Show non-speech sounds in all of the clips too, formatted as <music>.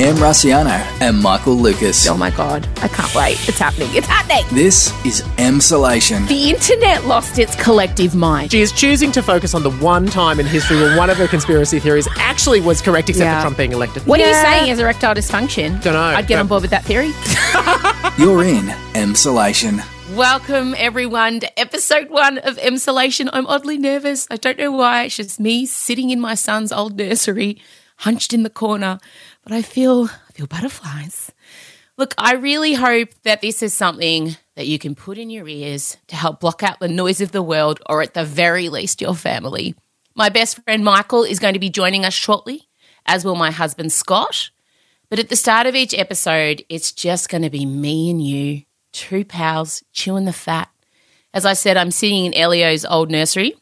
Em Rusciano and Michael Lucas. Oh my God, I can't wait. It's happening. It's happening. This is Emsolation. The internet lost its collective mind. She is choosing to focus on the one time in history where one of her conspiracy theories actually was correct, except Yeah. for Trump being elected. What are you saying is erectile dysfunction? Dunno, I'd get but- on board with that theory. <laughs> You're in Emsolation. Welcome, everyone, to episode one of Emsolation. I'm oddly nervous. I don't know why. It's just me sitting in my son's old nursery, hunched in the corner, but I feel I feel butterflies. Look, I really hope that this is something that you can put in your ears to help block out the noise of the world, or at the very least, your family. My best friend Michael is going to be joining us shortly, as will my husband Scott. But at the start of each episode, it's just going to be me and you, two pals, chewing the fat. As I said, I'm sitting in Elio's old nursery.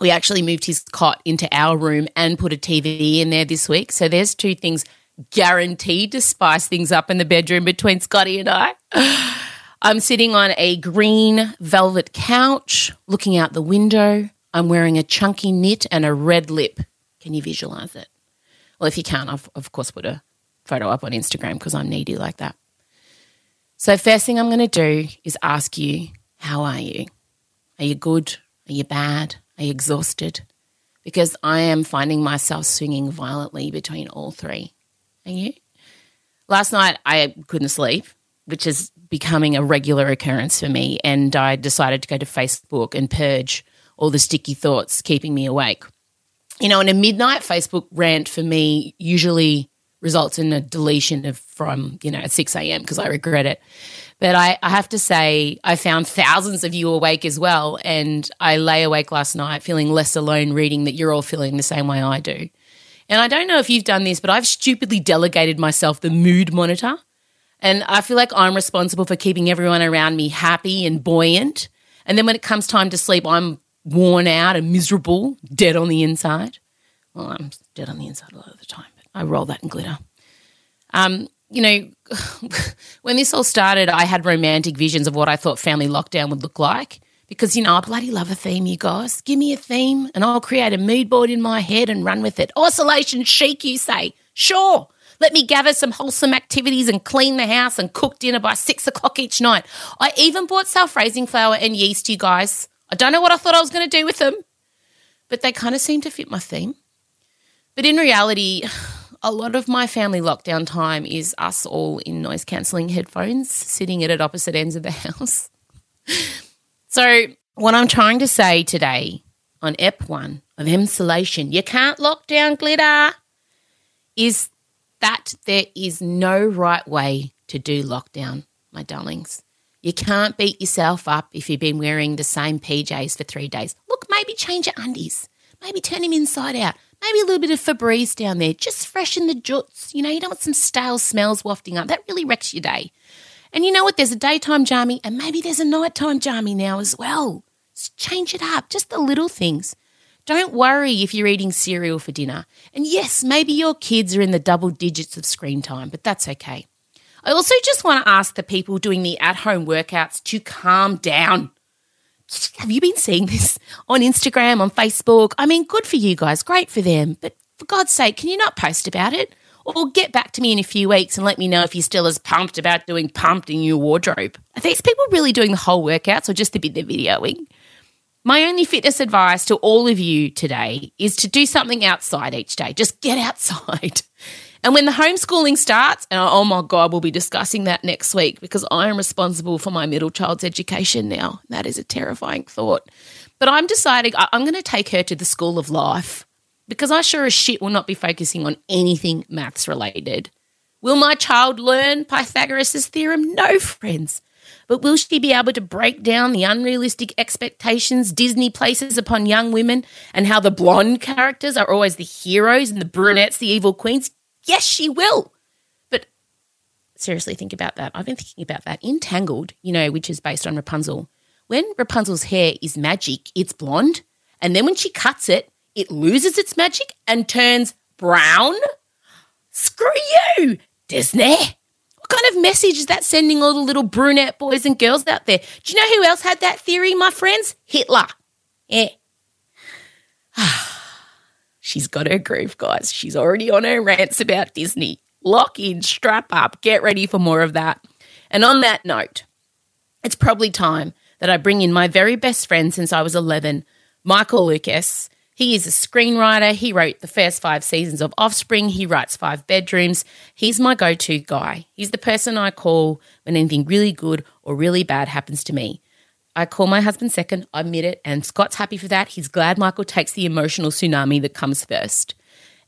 We actually moved his cot into our room and put a TV in there this week. So there's two things guaranteed to spice things up in the bedroom between Scotty and I. <sighs> I'm sitting on a green velvet couch, looking out the window. I'm wearing a chunky knit and a red lip. Can you visualize it? Well, if you can't, I've of course put a photo up on Instagram because I'm needy like that. So, first thing I'm going to do is ask you, how are you? Are you good? Are you bad? Are you exhausted? Because I am finding myself swinging violently between all three. Are you? Last night I couldn't sleep, which is becoming a regular occurrence for me, and I decided to go to Facebook and purge all the sticky thoughts keeping me awake. You know, and a midnight Facebook rant for me usually results in a deletion of from, you know, at 6 a.m. because I regret it. But I, I have to say, I found thousands of you awake as well. And I lay awake last night feeling less alone, reading that you're all feeling the same way I do. And I don't know if you've done this, but I've stupidly delegated myself the mood monitor. And I feel like I'm responsible for keeping everyone around me happy and buoyant. And then when it comes time to sleep, I'm worn out and miserable, dead on the inside. Well, I'm dead on the inside a lot of the time, but I roll that in glitter. Um, you know, <sighs> when this all started, I had romantic visions of what I thought family lockdown would look like. Because, you know, I bloody love a theme, you guys. Give me a theme and I'll create a mood board in my head and run with it. Isolation chic, you say. Sure. Let me gather some wholesome activities and clean the house and cook dinner by six o'clock each night. I even bought self raising flour and yeast, you guys. I don't know what I thought I was going to do with them, but they kind of seem to fit my theme. But in reality, <sighs> a lot of my family lockdown time is us all in noise cancelling headphones, sitting at opposite ends of the <laughs> house. So, what I'm trying to say today on EP one of Emsolation, you can't lock down glitter, is that there is no right way to do lockdown, my darlings. You can't beat yourself up if you've been wearing the same PJs for three days. Look, maybe change your undies. Maybe turn them inside out. Maybe a little bit of Febreze down there. Just freshen the juts. You know, you don't want some stale smells wafting up. That really wrecks your day. And you know what? There's a daytime jammy and maybe there's a nighttime jammy now as well. Just change it up. Just the little things. Don't worry if you're eating cereal for dinner. And yes, maybe your kids are in the double digits of screen time, but that's okay. I also just want to ask the people doing the at home workouts to calm down. Have you been seeing this on Instagram, on Facebook? I mean, good for you guys, great for them. But for God's sake, can you not post about it? Or get back to me in a few weeks and let me know if you're still as pumped about doing pumped in your wardrobe. Are these people really doing the whole workouts or just the bit they're videoing? My only fitness advice to all of you today is to do something outside each day. Just get outside. <laughs> And when the homeschooling starts, and oh my God, we'll be discussing that next week because I am responsible for my middle child's education now. That is a terrifying thought. But I'm deciding I'm going to take her to the school of life because I sure as shit will not be focusing on anything maths related. Will my child learn Pythagoras' theorem? No, friends. But will she be able to break down the unrealistic expectations Disney places upon young women and how the blonde characters are always the heroes and the brunettes the evil queens? Yes, she will. But seriously, think about that. I've been thinking about that. In Tangled, you know, which is based on Rapunzel, when Rapunzel's hair is magic, it's blonde. And then when she cuts it, it loses its magic and turns brown. Screw you, Disney. What kind of message is that sending all the little brunette boys and girls out there? Do you know who else had that theory, my friends? Hitler. Yeah. <sighs> She's got her groove, guys. She's already on her rants about Disney. lock in, strap up, get ready for more of that. And on that note, it's probably time that I bring in my very best friend since I was 11, Michael Lucas. He is a screenwriter. He wrote the first five seasons of Offspring. He writes Five Bedrooms. He's my go to guy. He's the person I call when anything really good or really bad happens to me. I call my husband second, I admit it, and Scott's happy for that. He's glad Michael takes the emotional tsunami that comes first.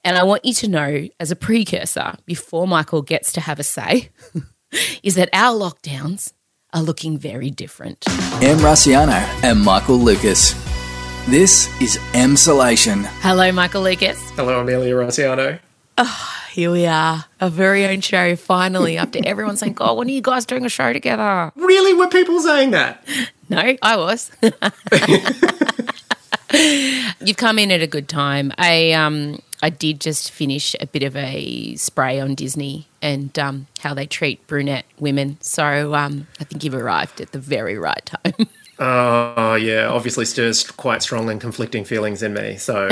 And I want you to know, as a precursor, before Michael gets to have a say, <laughs> is that our lockdowns are looking very different. Em Rusciano and Michael Lucas. This is Emsolation. Hello, Michael Lucas. Hello, Amelia Rusciano. Here we are, our very own show, finally, <laughs> after everyone saying, God, when are you guys doing a show together? Really? Were people saying that? <laughs> No, I was. <laughs> You've come in at a good time. I um I did just finish a bit of a spray on Disney and um, how they treat brunette women. So um, I think you've arrived at the very right time. Oh, yeah. Obviously stirs quite strong and conflicting feelings in me. So,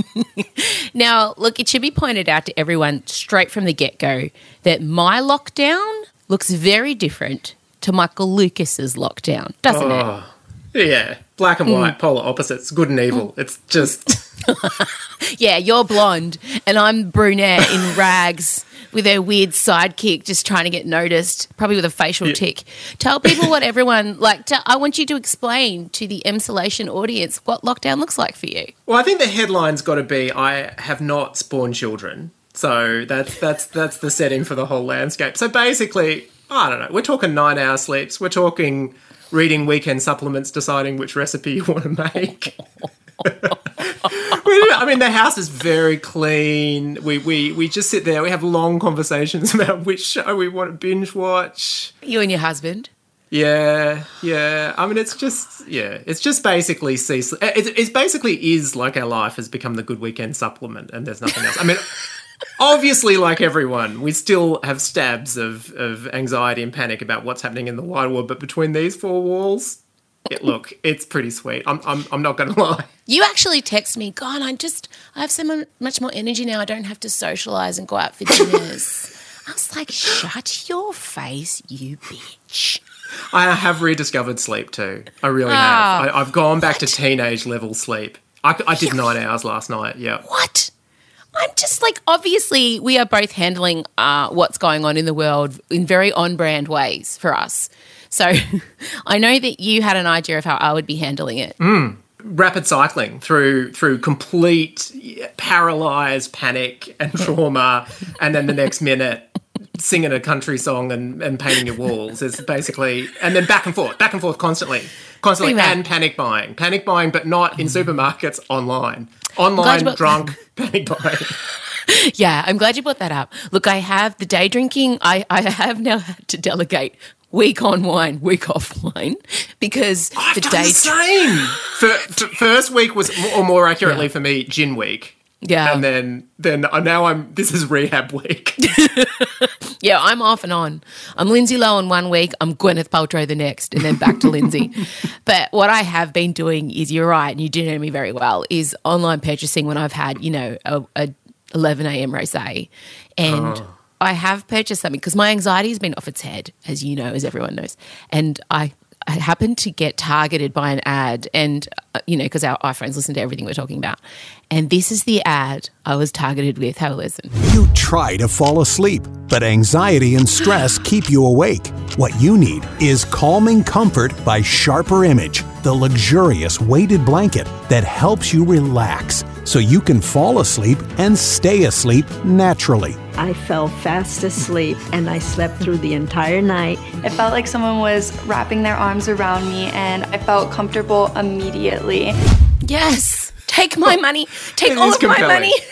<laughs> now, look, it should be pointed out to everyone straight from the get go that my lockdown looks very different to Michael Lucas's lockdown, doesn't it? oh, yeah. Black and mm. white, polar opposites, good and evil. Mm. It's just. <laughs> Yeah, you're blonde and I'm brunette in <laughs> rags with her weird sidekick just trying to get noticed, probably with a facial tick. Tell people what everyone like to, I want you to explain to the Emsolation audience what lockdown looks like for you. Well, I think the headline's got to be I have not spawned children. So that's that's that's the setting for the whole landscape. So basically, I don't know. We're talking nine hour sleeps. We're talking reading weekend supplements, deciding which recipe you want to make. <laughs> <laughs> I mean, the house is very clean. We, we we just sit there. We have long conversations <laughs> about which show we want to binge watch. You and your husband. Yeah, yeah. I mean, it's just yeah. It's just basically ceaseless. It, it's basically is like our life has become the good weekend supplement, and there's nothing else. I mean. <laughs> Obviously, like everyone, we still have stabs of, of anxiety and panic about what's happening in the wide world. But between these four walls, it, look, it's pretty sweet. I'm, I'm, I'm not going <laughs> to lie. You actually text me, God, I just, I have so much more energy now. I don't have to socialize and go out for <laughs> dinners. I was like, shut your face, you bitch. I have rediscovered sleep too. I really Oh, have. I, I've gone back to teenage level sleep. I, I did nine hours last night. Yeah. What? I'm just like, obviously, we are both handling uh, what's going on in the world in very on brand ways for us. So <laughs> I know that you had an idea of how I would be handling it. Mm. Rapid cycling through through complete paralyzed panic and <laughs> trauma, and then the next minute singing a country song and, and painting your walls is basically, and then back and forth, back and forth constantly, constantly, and panic buying, panic buying, but not in mm. supermarkets, online, online brought- drunk <laughs> panic buying. Yeah, I'm glad you brought that up. Look, I have the day drinking, I, I have now had to delegate week on wine, week off wine because I've the done day. the same. Fir- f- first week was, or more accurately for me, gin week. Yeah. and then then uh, now I'm. This is rehab week. <laughs> Yeah, I'm off and on. I'm Lindsay Lohan one week, I'm Gwyneth Paltrow the next, and then back to Lindsay. <laughs> But what I have been doing is, you're right, and you do know me very well, is online purchasing when I've had, you know, a, a 11 a.m. rosé. And I have purchased something because my anxiety has been off its head, as you know, as everyone knows. And I, I happened to get targeted by an ad, and, uh, you know, because our iPhones listen to everything we're talking about. And this is the ad I was targeted with. Have a listen. You try to fall asleep, but anxiety and stress <gasps> keep you awake. What you need is Calming Comfort by Sharper Image, the luxurious weighted blanket that helps you relax so you can fall asleep and stay asleep naturally. I fell fast asleep and I slept through the entire night. It felt like someone was wrapping their arms around me and I felt comfortable immediately. Yes. Take my money. Take all is of my money. <laughs>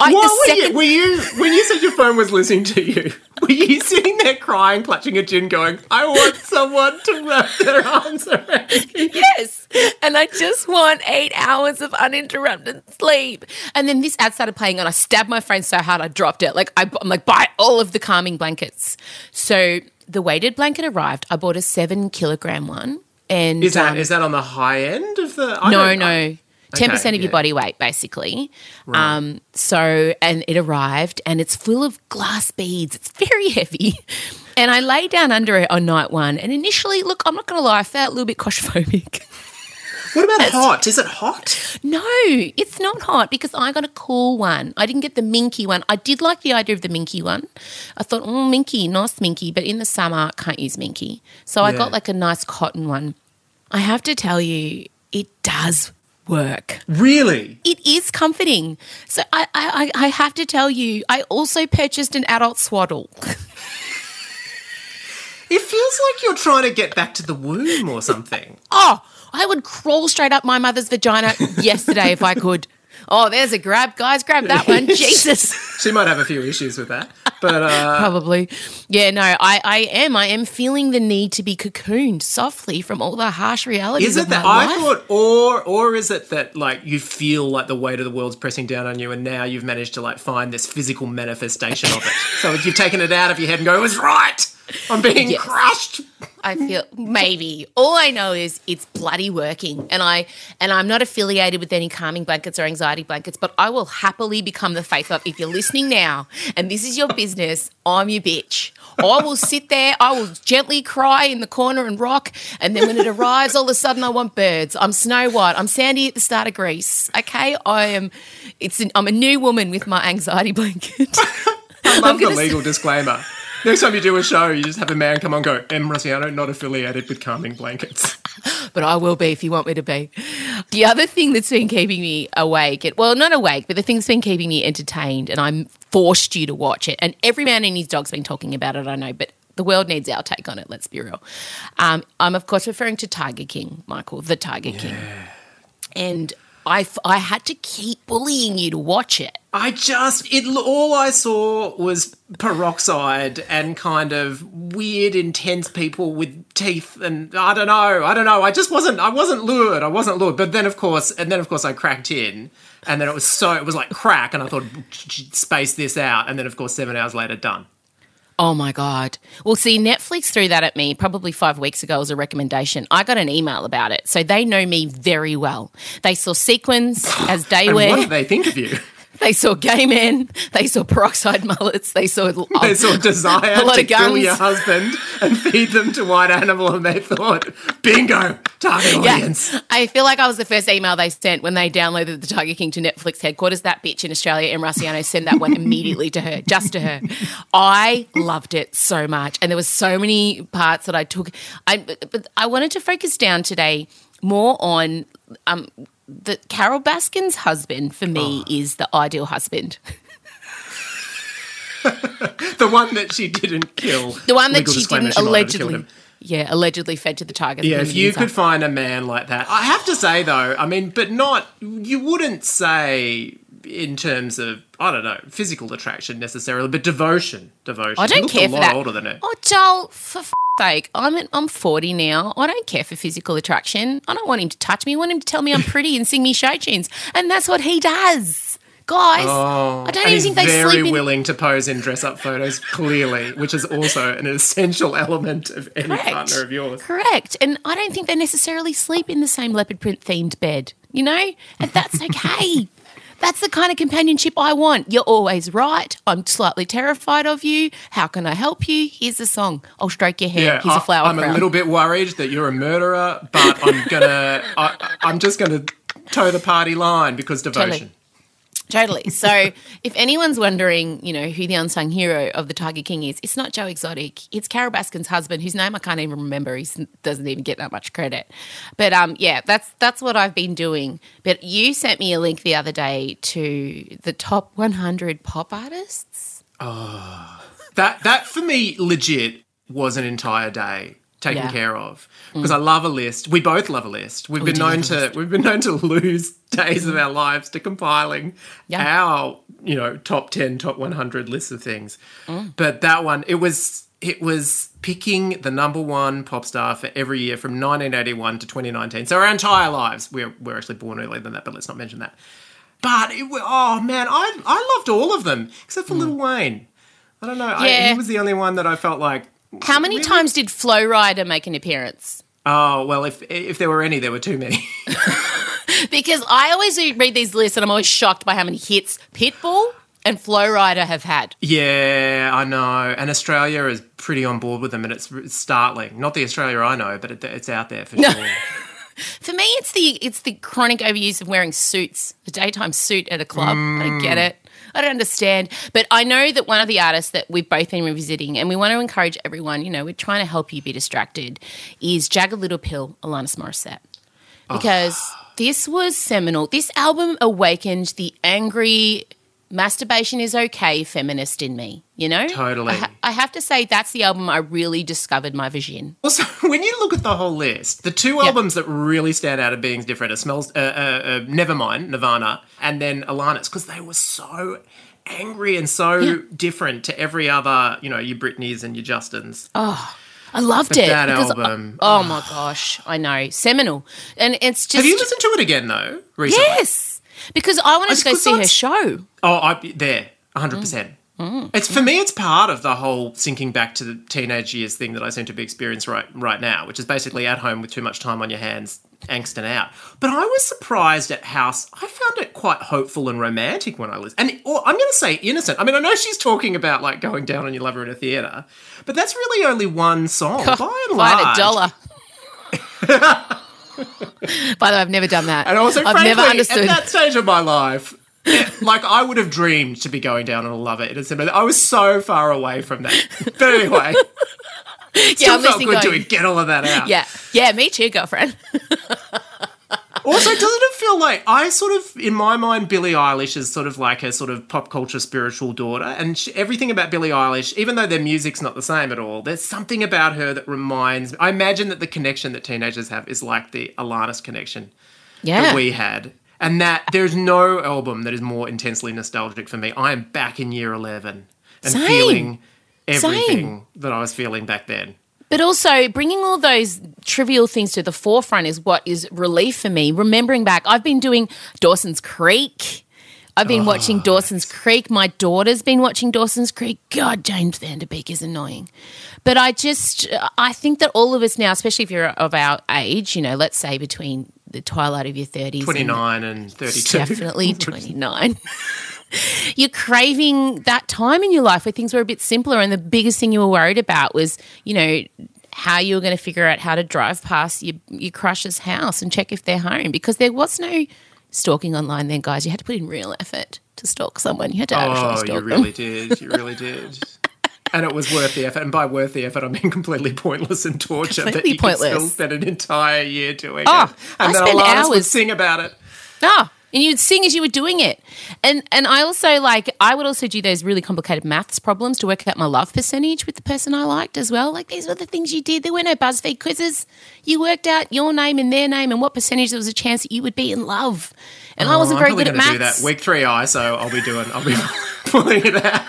I, what the were you, were you when you said your phone was listening to you? <laughs> Were you sitting there crying, clutching a gin, going, "I want someone to wrap their arms around me"? yes. And I just want eight hours of uninterrupted sleep. And then this ad started playing, and I stabbed my phone so hard I dropped it. Like I, I'm like, buy all of the calming blankets. So the weighted blanket arrived. I bought a seven kilogram one. And Is that um, is that on the high end of the? I no, no. Ten percent Okay, of your body weight, basically. Um, so, and it arrived, and it's full of glass beads. It's very <laughs> heavy, and I lay down under it on night one. And initially, look, I'm not going to lie, I felt a little bit claustrophobic. <laughs> What about hot? Is it hot? No, it's not hot because I got a cool one. I didn't get the minky one. I did like the idea of the minky one. I thought, oh, minky, nice minky, but in the summer, can't use minky. So I got like a nice cotton one. I have to tell you, it does work. Really? It is comforting. So I, I, I have to tell you, I also purchased an adult swaddle. <laughs> It feels like you're trying to get back to the womb or something. <laughs> Oh, I would crawl straight up my mother's vagina <laughs> yesterday if I could. Oh, there's a grab, guys. Grab that one. <laughs> Jesus. She might have a few issues with that, but uh, Probably. Yeah, no, I, I am. I am feeling the need to be cocooned softly from all the harsh realities is of it that my I life. thought, or or is it that like you feel like the weight of the world's pressing down on you, and now you've managed to like find this physical manifestation of it? <laughs> so if you've taken it out of your head and go, "It was right. I'm being Yes. crushed." I feel maybe. All I know is it's bloody working, and I and I'm not affiliated with any calming blankets or anxiety blankets, but I will happily become the face of. If you're listening now, and this is your business, I'm your bitch. I will sit there. I will gently cry in the corner and rock, and then when it arrives, all of a sudden I want birds. I'm Snow White. I'm Sandy at the start of Grease. Okay, I am. It's. An, I'm a new woman with my anxiety blanket. <laughs> I love the legal disclaimer. Next time you do a show, you just have a man come on and go, Em Rusciano, not affiliated with calming blankets. <laughs> but I will be if you want me to be. The other thing that's been keeping me awake, it, well, not awake, but the thing that's been keeping me entertained, and I'm forced you to watch it, and every man and his dog's been talking about it, I know, but the world needs our take on it, let's be real. Um, I'm, of course, referring to Tiger King, Michael, the Tiger King. And I, f- I had to keep bullying you to watch it. I just it all I saw was peroxide and kind of weird intense people with teeth and I don't know I don't know. I just wasn't I wasn't lured. I wasn't lured. But then of course and then of course I cracked in. And then it was so it was like crack. And I thought space this out. And then of course 7 hours later done Oh my God. Well, see, Netflix threw that at me probably five weeks ago as a recommendation. I got an email about it. So they know me very well. They saw Sequins as <sighs> and what did they think of you They saw gay men. They saw peroxide mullets. They saw they saw desire A lot to of kill your husband and feed them to white animal and they thought bingo target audience Yeah. I feel like I was the first email they sent when they downloaded the Tiger King to Netflix headquarters. That bitch in Australia, Em Rusciano, send that one immediately to her, just to her. I loved it so much, and there was so many parts that I took. I but but I wanted to focus down today more on um, the Carole Baskin's husband. For me, oh. is the ideal husband. <laughs> the one that she didn't kill The one that she didn't she might have killed allegedly. Yeah, allegedly fed to the tigers. Yeah, if you could find a man like that, I have to say though, I mean, but not you wouldn't say in terms of I don't know physical attraction necessarily, but devotion, devotion. I don't care a for lot that. older than her. Oh, Joel, for f- sake, I'm I'm 40 now. I don't care for physical attraction. I don't want him to touch me. I want him to tell me I'm pretty and sing me show tunes, and that's what he does, guys. Oh, I don't even think they very sleep in. willing to pose in dress-up photos, clearly, which is also an essential element of any Correct. partner of yours. Correct, and I don't think they necessarily sleep in the same leopard print themed bed. You know, and that's okay. <laughs> That's the kind of companionship I want. You're always right. I'm slightly terrified of you. How can I help you? Here's the song. I'll stroke your hair. Yeah, Here's I, a flower I'm crown. a little bit worried that you're a murderer, but I'm gonna, <laughs> I, I'm just gonna toe the party line because devotion. Totally. So, <laughs> if anyone's wondering, you know, who the unsung hero of the Tiger King is, it's not Joe Exotic. It's Carole Baskin's husband, whose name I can't even remember. He doesn't even get that much credit. But um, yeah, that's that's what I've been doing. But you sent me a link the other day to the top 100 pop artists. That that for me legit was an entire day taken Yeah. Mm. care of because I love a list. We both love a list. We've been known to we've been known to <laughs> lose days of our lives to compiling Yeah. our you know top ten, top one hundred lists of things. Mm. But that one, it was it was picking the number one pop star for every year from 1981 to 2019. So our entire lives. We're we're actually born earlier than that, but let's not mention that. But it, oh man, I I loved all of them except for Lil Wayne. I don't know. I, Mm. He was the only one that I felt like. How many times did Flo Rida make an appearance? Oh well, if if there were any, there were too many. <laughs> because I always read these lists and I'm always shocked by how many hits Pitbull and Flo Rida have had. Yeah, I know. And Australia is pretty on board with them, and it's, it's startling. Not the Australia I know, but it, it's out there for sure. <laughs> For me, it's the it's the chronic overuse of wearing suits, the daytime suit at a club. I don't get mm. it. I don't understand. But I know that one of the artists that we've both been revisiting, and we want to encourage everyone, you know, we're trying to help you be distracted, is Jagged Little Pill, Alanis Morissette. Because ah. this was seminal. This album awakened the angry masturbation is okay feminist in me, you know? Totally. I, ha- I have to say that's the album I really discovered my vision. Also, <laughs> when you look at the whole list, the two albums that really stand out as being different are Smells, uh, uh, uh, Nevermind, Nirvana, and then Alanis, because they were so angry and so Yeah. different to every other, you know, your Britneys and your Justins. Oh, I loved But it. that album- oh my gosh, I know. Seminal. And it's just Have you listened to it again though? Recently? Yes. Because I wanted to go see her show. Oh, I there, hundred percent. Mm. It's for me. It's part of the whole sinking back to the teenage years thing that I seem to be experiencing right right now, which is basically at home with too much time on your hands, angst and out. But I was surprised at House. I found it quite hopeful and romantic when I listened. And or I'm going to say innocent. I mean, I know she's talking about like going down on your lover in a theater, but that's really only one song. <laughs> By and Find large, a dollar. <laughs> <laughs> By the way, I've never done that. And also, I've frankly, never understood. at that stage of my life, it- <laughs> like I would have dreamed to be going down on a lover in a cinema. I was so far away from that. But anyway, <laughs> yeah, still I'm felt good going, to get all of that out. Yeah, yeah, me too, girlfriend. Also, doesn't it feel like I sort of, in my mind, Billie Eilish is sort of like a sort of pop culture spiritual daughter, and she, everything about Billie Eilish, even though their music's not the same at all, there's something about her that reminds. me. I imagine that the connection that teenagers have is like the Alanis connection. Yeah. that we had. And that there's no album that is more intensely nostalgic for me. I am back in year 11 and Same. feeling everything Same. that I was feeling back then. But also, bringing all those trivial things to the forefront is what is relief for me. Remembering back, I've been doing Dawson's Creek. I've been watching oh, Dawson's Creek. My daughter's been watching Dawson's Creek. God, James Van Der Beek is annoying. But I just, I think that all of us now, especially if you're of our age, you know, let's say between the twilight of your 30s and 29 and 32. definitely <laughs> 29. <laughs> <laughs> You're craving that time in your life where things were a bit simpler, and the biggest thing you were worried about was, you know, how you were going to figure out how to drive past your, your crush's house and check if they're home because there was no stalking online then, guys. You had to put in real effort to stalk someone. You had to actually Oh, stalk you them. really <laughs> did. You really did. And it was worth the effort. And by worth the effort, I mean completely pointless and torture. but Completely you could still pointless. spend an entire year doing Oh, it. And I then spent Alanis would hours- sing about it. Ah, and you'd sing as you were doing it. And and I also like I would also do those really complicated maths problems to work out my love percentage with the person I liked as well. Like these were the things you did. There were no BuzzFeed quizzes. You worked out your name and their name and what percentage there was a chance that you would be in love. And I wasn't Oh, I'm very good at maths. do that. Week three I, so I'll be doing, I'll be <laughs> pulling it out.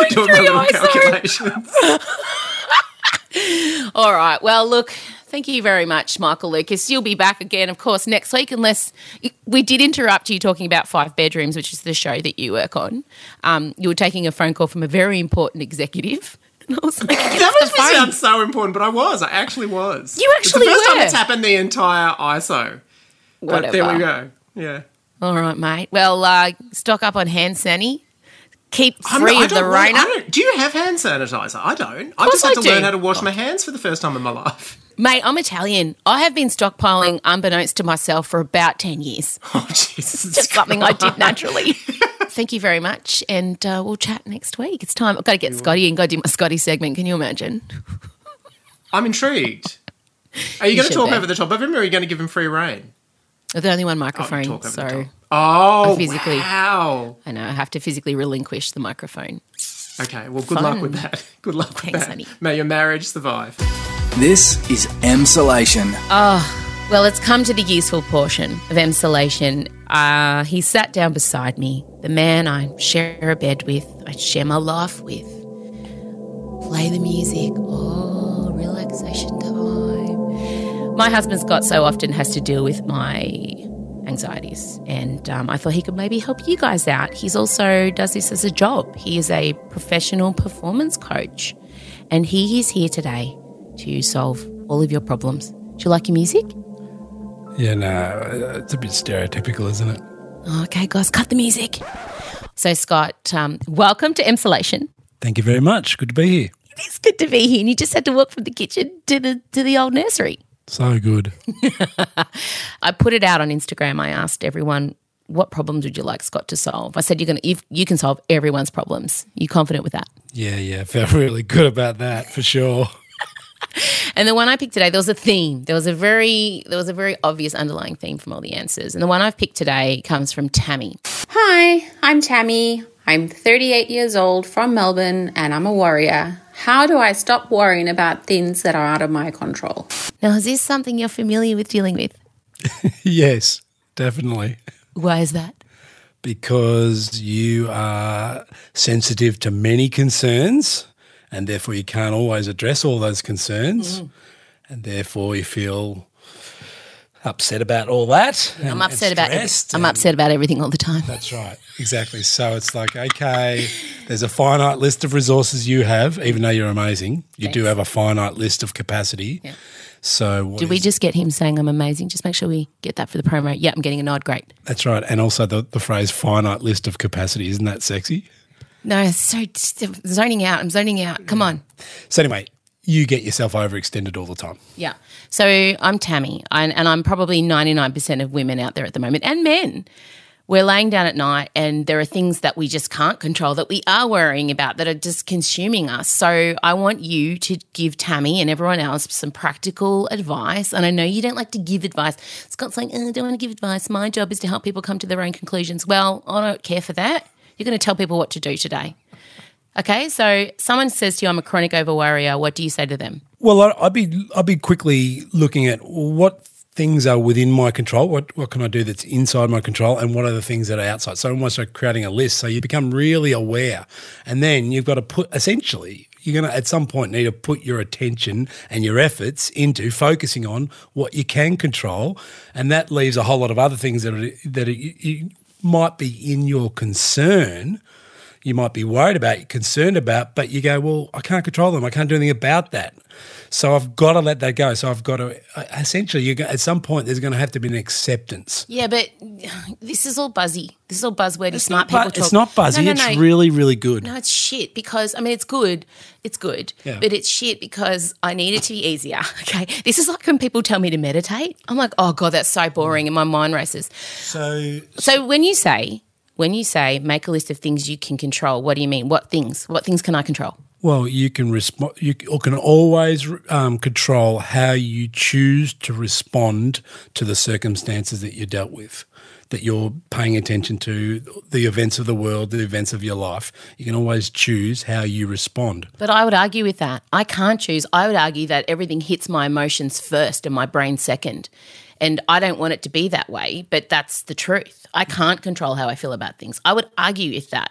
Week doing my three ISO. calculations. <laughs> All right. Well, look, thank you very much, Michael Lucas. You'll be back again, of course, next week, unless we did interrupt you talking about Five Bedrooms, which is the show that you work on. Um, you were taking a phone call from a very important executive. <laughs> And I was like, That off the makes me sound so important, but I was. I actually was. You It's the actually first time were. it's happened the entire ISO. But there we go. Yeah. All right, mate. Well, uh, stock up on hand sanny. Keep free not- of the don't really- I don't- do you have hand sanitizer? I don't. I just had to learn how to wash my hands for the first time in my life. <laughs> Mate, I'm Italian. I have been stockpiling unbeknownst to myself for about 10 years. <laughs> Oh, Jesus. Just something I did naturally. <laughs> Thank you very much. And uh, we'll chat next week. It's time. I've got to get Scotty and go do my Scotty segment. Can you imagine? I'm intrigued. Are you, going to talk be. over the top of him or are you going to give him free reign? With only one microphone. talk over the so top. Oh, physically- wow. I know I have to physically relinquish the microphone. Okay, well, good luck with that. <laughs> Good luck with Thanks, that. honey. May your marriage survive. This is Emsolation. Oh. Well, it's come to the useful portion of emsolation. Uh, he sat down beside me, the man I share a bed with, I share my life with. Play the music. Oh, relaxation time. My husband Scott so often has to deal with my anxieties, and um, I thought he could maybe help you guys out. He's also does this as a job. He is a professional performance coach, and he is here today to solve all of your problems. Do you like your music? Yeah, no, it's a bit stereotypical, isn't it? Okay, guys, cut the music. So, Scott, um, welcome to Emsolation. Thank you very much. Good to be here. It's good to be here. And you just had to walk from the kitchen to the to the old nursery. So good. <laughs> I put it out on Instagram. I asked everyone, what problems would you like Scott to solve? I said, you're gonna if you can solve everyone's problems. You confident with that? Yeah, yeah. <laughs> Felt really good about that for sure. <laughs> And the one I picked today, there was a theme. There was a very there was a very obvious underlying theme from all the answers. And the one I've picked today comes from Tammy. Hi, I'm Tammy. I'm 38 years old from Melbourne and I'm a warrior. How do I stop worrying about things that are out of my control? Now, is this something you're familiar with dealing with? <laughs> yes, definitely. Why is that? Because you are sensitive to many concerns and therefore you can't always address all those concerns. Mm. And therefore you feel upset about all that. I'm upset about every- I'm upset about everything all the time. That's right. Exactly. So it's like, okay, there's a finite list of resources you have, even though you're amazing. You do have a finite list of capacity. Yeah. So what Did we just get him saying I'm amazing? Just make sure we get that for the promo. Yeah, I'm getting a nod. Great. that's right. And also the, the phrase finite list of capacity, isn't that sexy? No, so zoning out. I'm zoning out. Come on. So anyway, you get yourself overextended all the time. Yeah. So I'm Tammy, and, and I'm probably 99% of women out there at the moment, and men. We're laying down at night, and there are things that we just can't control that we are worrying about that are just consuming us. So I want you to give Tammy and everyone else some practical advice. And I know you don't like to give advice. Scott's like, "Uh, I don't want to give advice. My job is to help people come to their own conclusions. Well, I don't care for that. You're going to tell people what to do today. Okay, so someone says to you, I'm a chronic over worrier. What do you say to them? Well, I'd be I'd be quickly looking at what things are within my control. What what can I do that's inside my control, and what are the things that are outside? So almost like creating a list. So you become really aware, and then you've got to put essentially. You're going to at some point need to put your attention and your efforts into focusing on what you can control, and that leaves a whole lot of other things that are, that are, you, you might be in your concern you might be worried about, concerned about, but you go, well, I can't control them. I can't do anything about that. So I've got to let that go. So I've got to uh, essentially, you at some point, there's going to have to be an acceptance. Yeah, but <sighs> this is all buzzy. This is all buzzwordy. smart people Bu- talk. it's not buzzy. No, no, no. it's really, really good. No, it's shit because I mean it's good. It's good. Yeah. But it's shit because I need it to be easier. <laughs> Okay. This is like when people tell me to meditate. I'm like, oh God, that's so boring and my mind races. So So when you say when you say make a list of things you can control, what do you mean? What things? What things can I control? Well, you can respond. You or can always um, control how you choose to respond to the circumstances that you're dealt with, that you're paying attention to, the events of the world, the events of your life. You can always choose how you respond. But I would argue with that. I can't choose. I would argue that everything hits my emotions first and my brain second. And I don't want it to be that way, but that's the truth. I can't control how I feel about things. I would argue with that.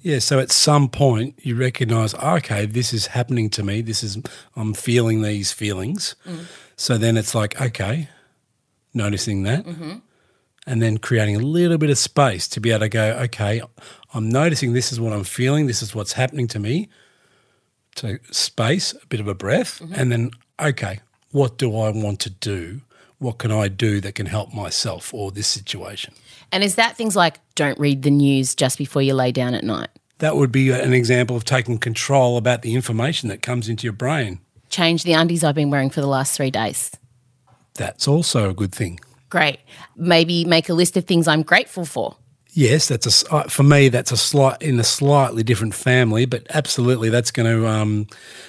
Yeah. So at some point, you recognize, oh, okay, this is happening to me. This is I'm feeling these feelings. Mm. So then it's like, okay, noticing that. Mm-hmm. and then creating a little bit of space to be able to go, okay, I'm noticing this is what I'm feeling, this is what's happening to me. So space, a bit of a breath, mm-hmm. and then, okay, what do I want to do? What can I do that can help myself or this situation? And is that things like don't read the news just before you lay down at night? That would be an example of taking control about the information that comes into your brain. Change the undies I've been wearing for the last three days. That's also a good thing. Great. Maybe make a list of things I'm grateful for. Yes, that's a uh, for me. That's a slight in a slightly different family, but absolutely, that's going to um,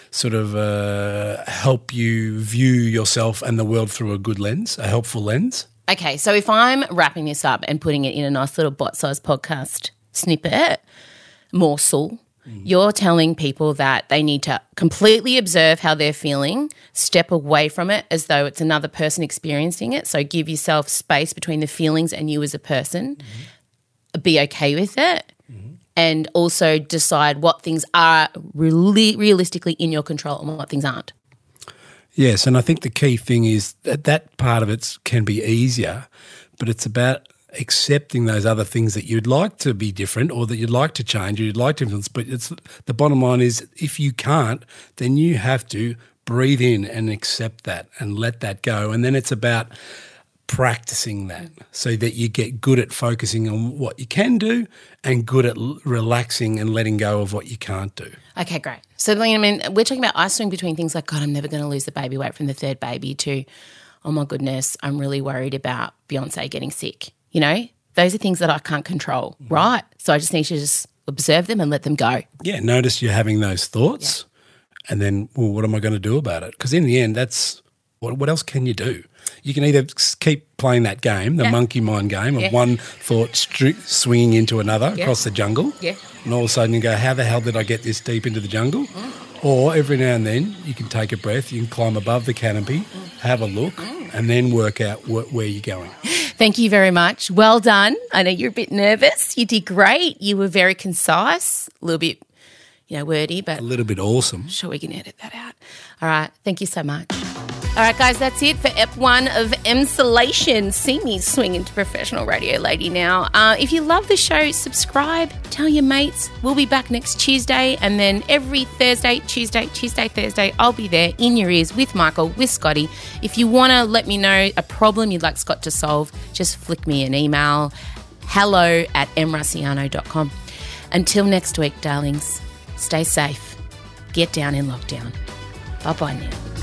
sort of uh, help you view yourself and the world through a good lens, a helpful lens. Okay, so if I'm wrapping this up and putting it in a nice little bite sized podcast snippet, morsel, you're telling people that they need to completely observe how they're feeling, step away from it as though it's another person experiencing it. So give yourself space between the feelings and you as a person, be okay with it. And also decide what things are really realistically in your control and what things aren't. Yes, and I think the key thing is that that part of it can be easier, but it's about accepting those other things that you'd like to be different or that you'd like to change or you'd like to influence. But it's the bottom line is if you can't, then you have to breathe in and accept that and let that go. And then it's about practicing that so that you get good at focusing on what you can do and good at l- relaxing and letting go of what you can't do. Okay, great. So, I mean, we're talking about I swing between things like, God, I'm never going to lose the baby weight from the third baby to, oh my goodness, I'm really worried about Beyonce getting sick. You know, those are things that I can't control, mm-hmm. right? So I just need to just observe them and let them go. Yeah, notice you're having those thoughts and then, well, what am I going to do about it? Because in the end, that's what, what else can you do? You can either keep playing that game, the monkey mind game of Yeah. one thought stri- swinging into another Yeah. across the jungle. Yeah. And all of a sudden you go, how the hell did I get this deep into the jungle? Mm. Or every now and then you can take a breath, you can climb above the canopy, Mm. have a look, and then work out wh- where you're going. <laughs> Thank you very much. Well done. I know you're a bit nervous. You did great. You were very concise, a little bit, you know, wordy, but A little bit awesome. sure we can edit that out. All right. Thank you so much. All right, guys, that's it for Ep 1 of Emsolation. See me swing into professional radio lady now. Uh, if you love the show, subscribe, tell your mates. We'll be back next Tuesday, and then every Thursday, Tuesday, Tuesday, Thursday, I'll be there in your ears with Michael, with Scotty. If you want to let me know a problem you'd like Scott to solve, just flick me an email hello at mrussiano.com. Until next week, darlings, stay safe, get down in lockdown. Bye bye now.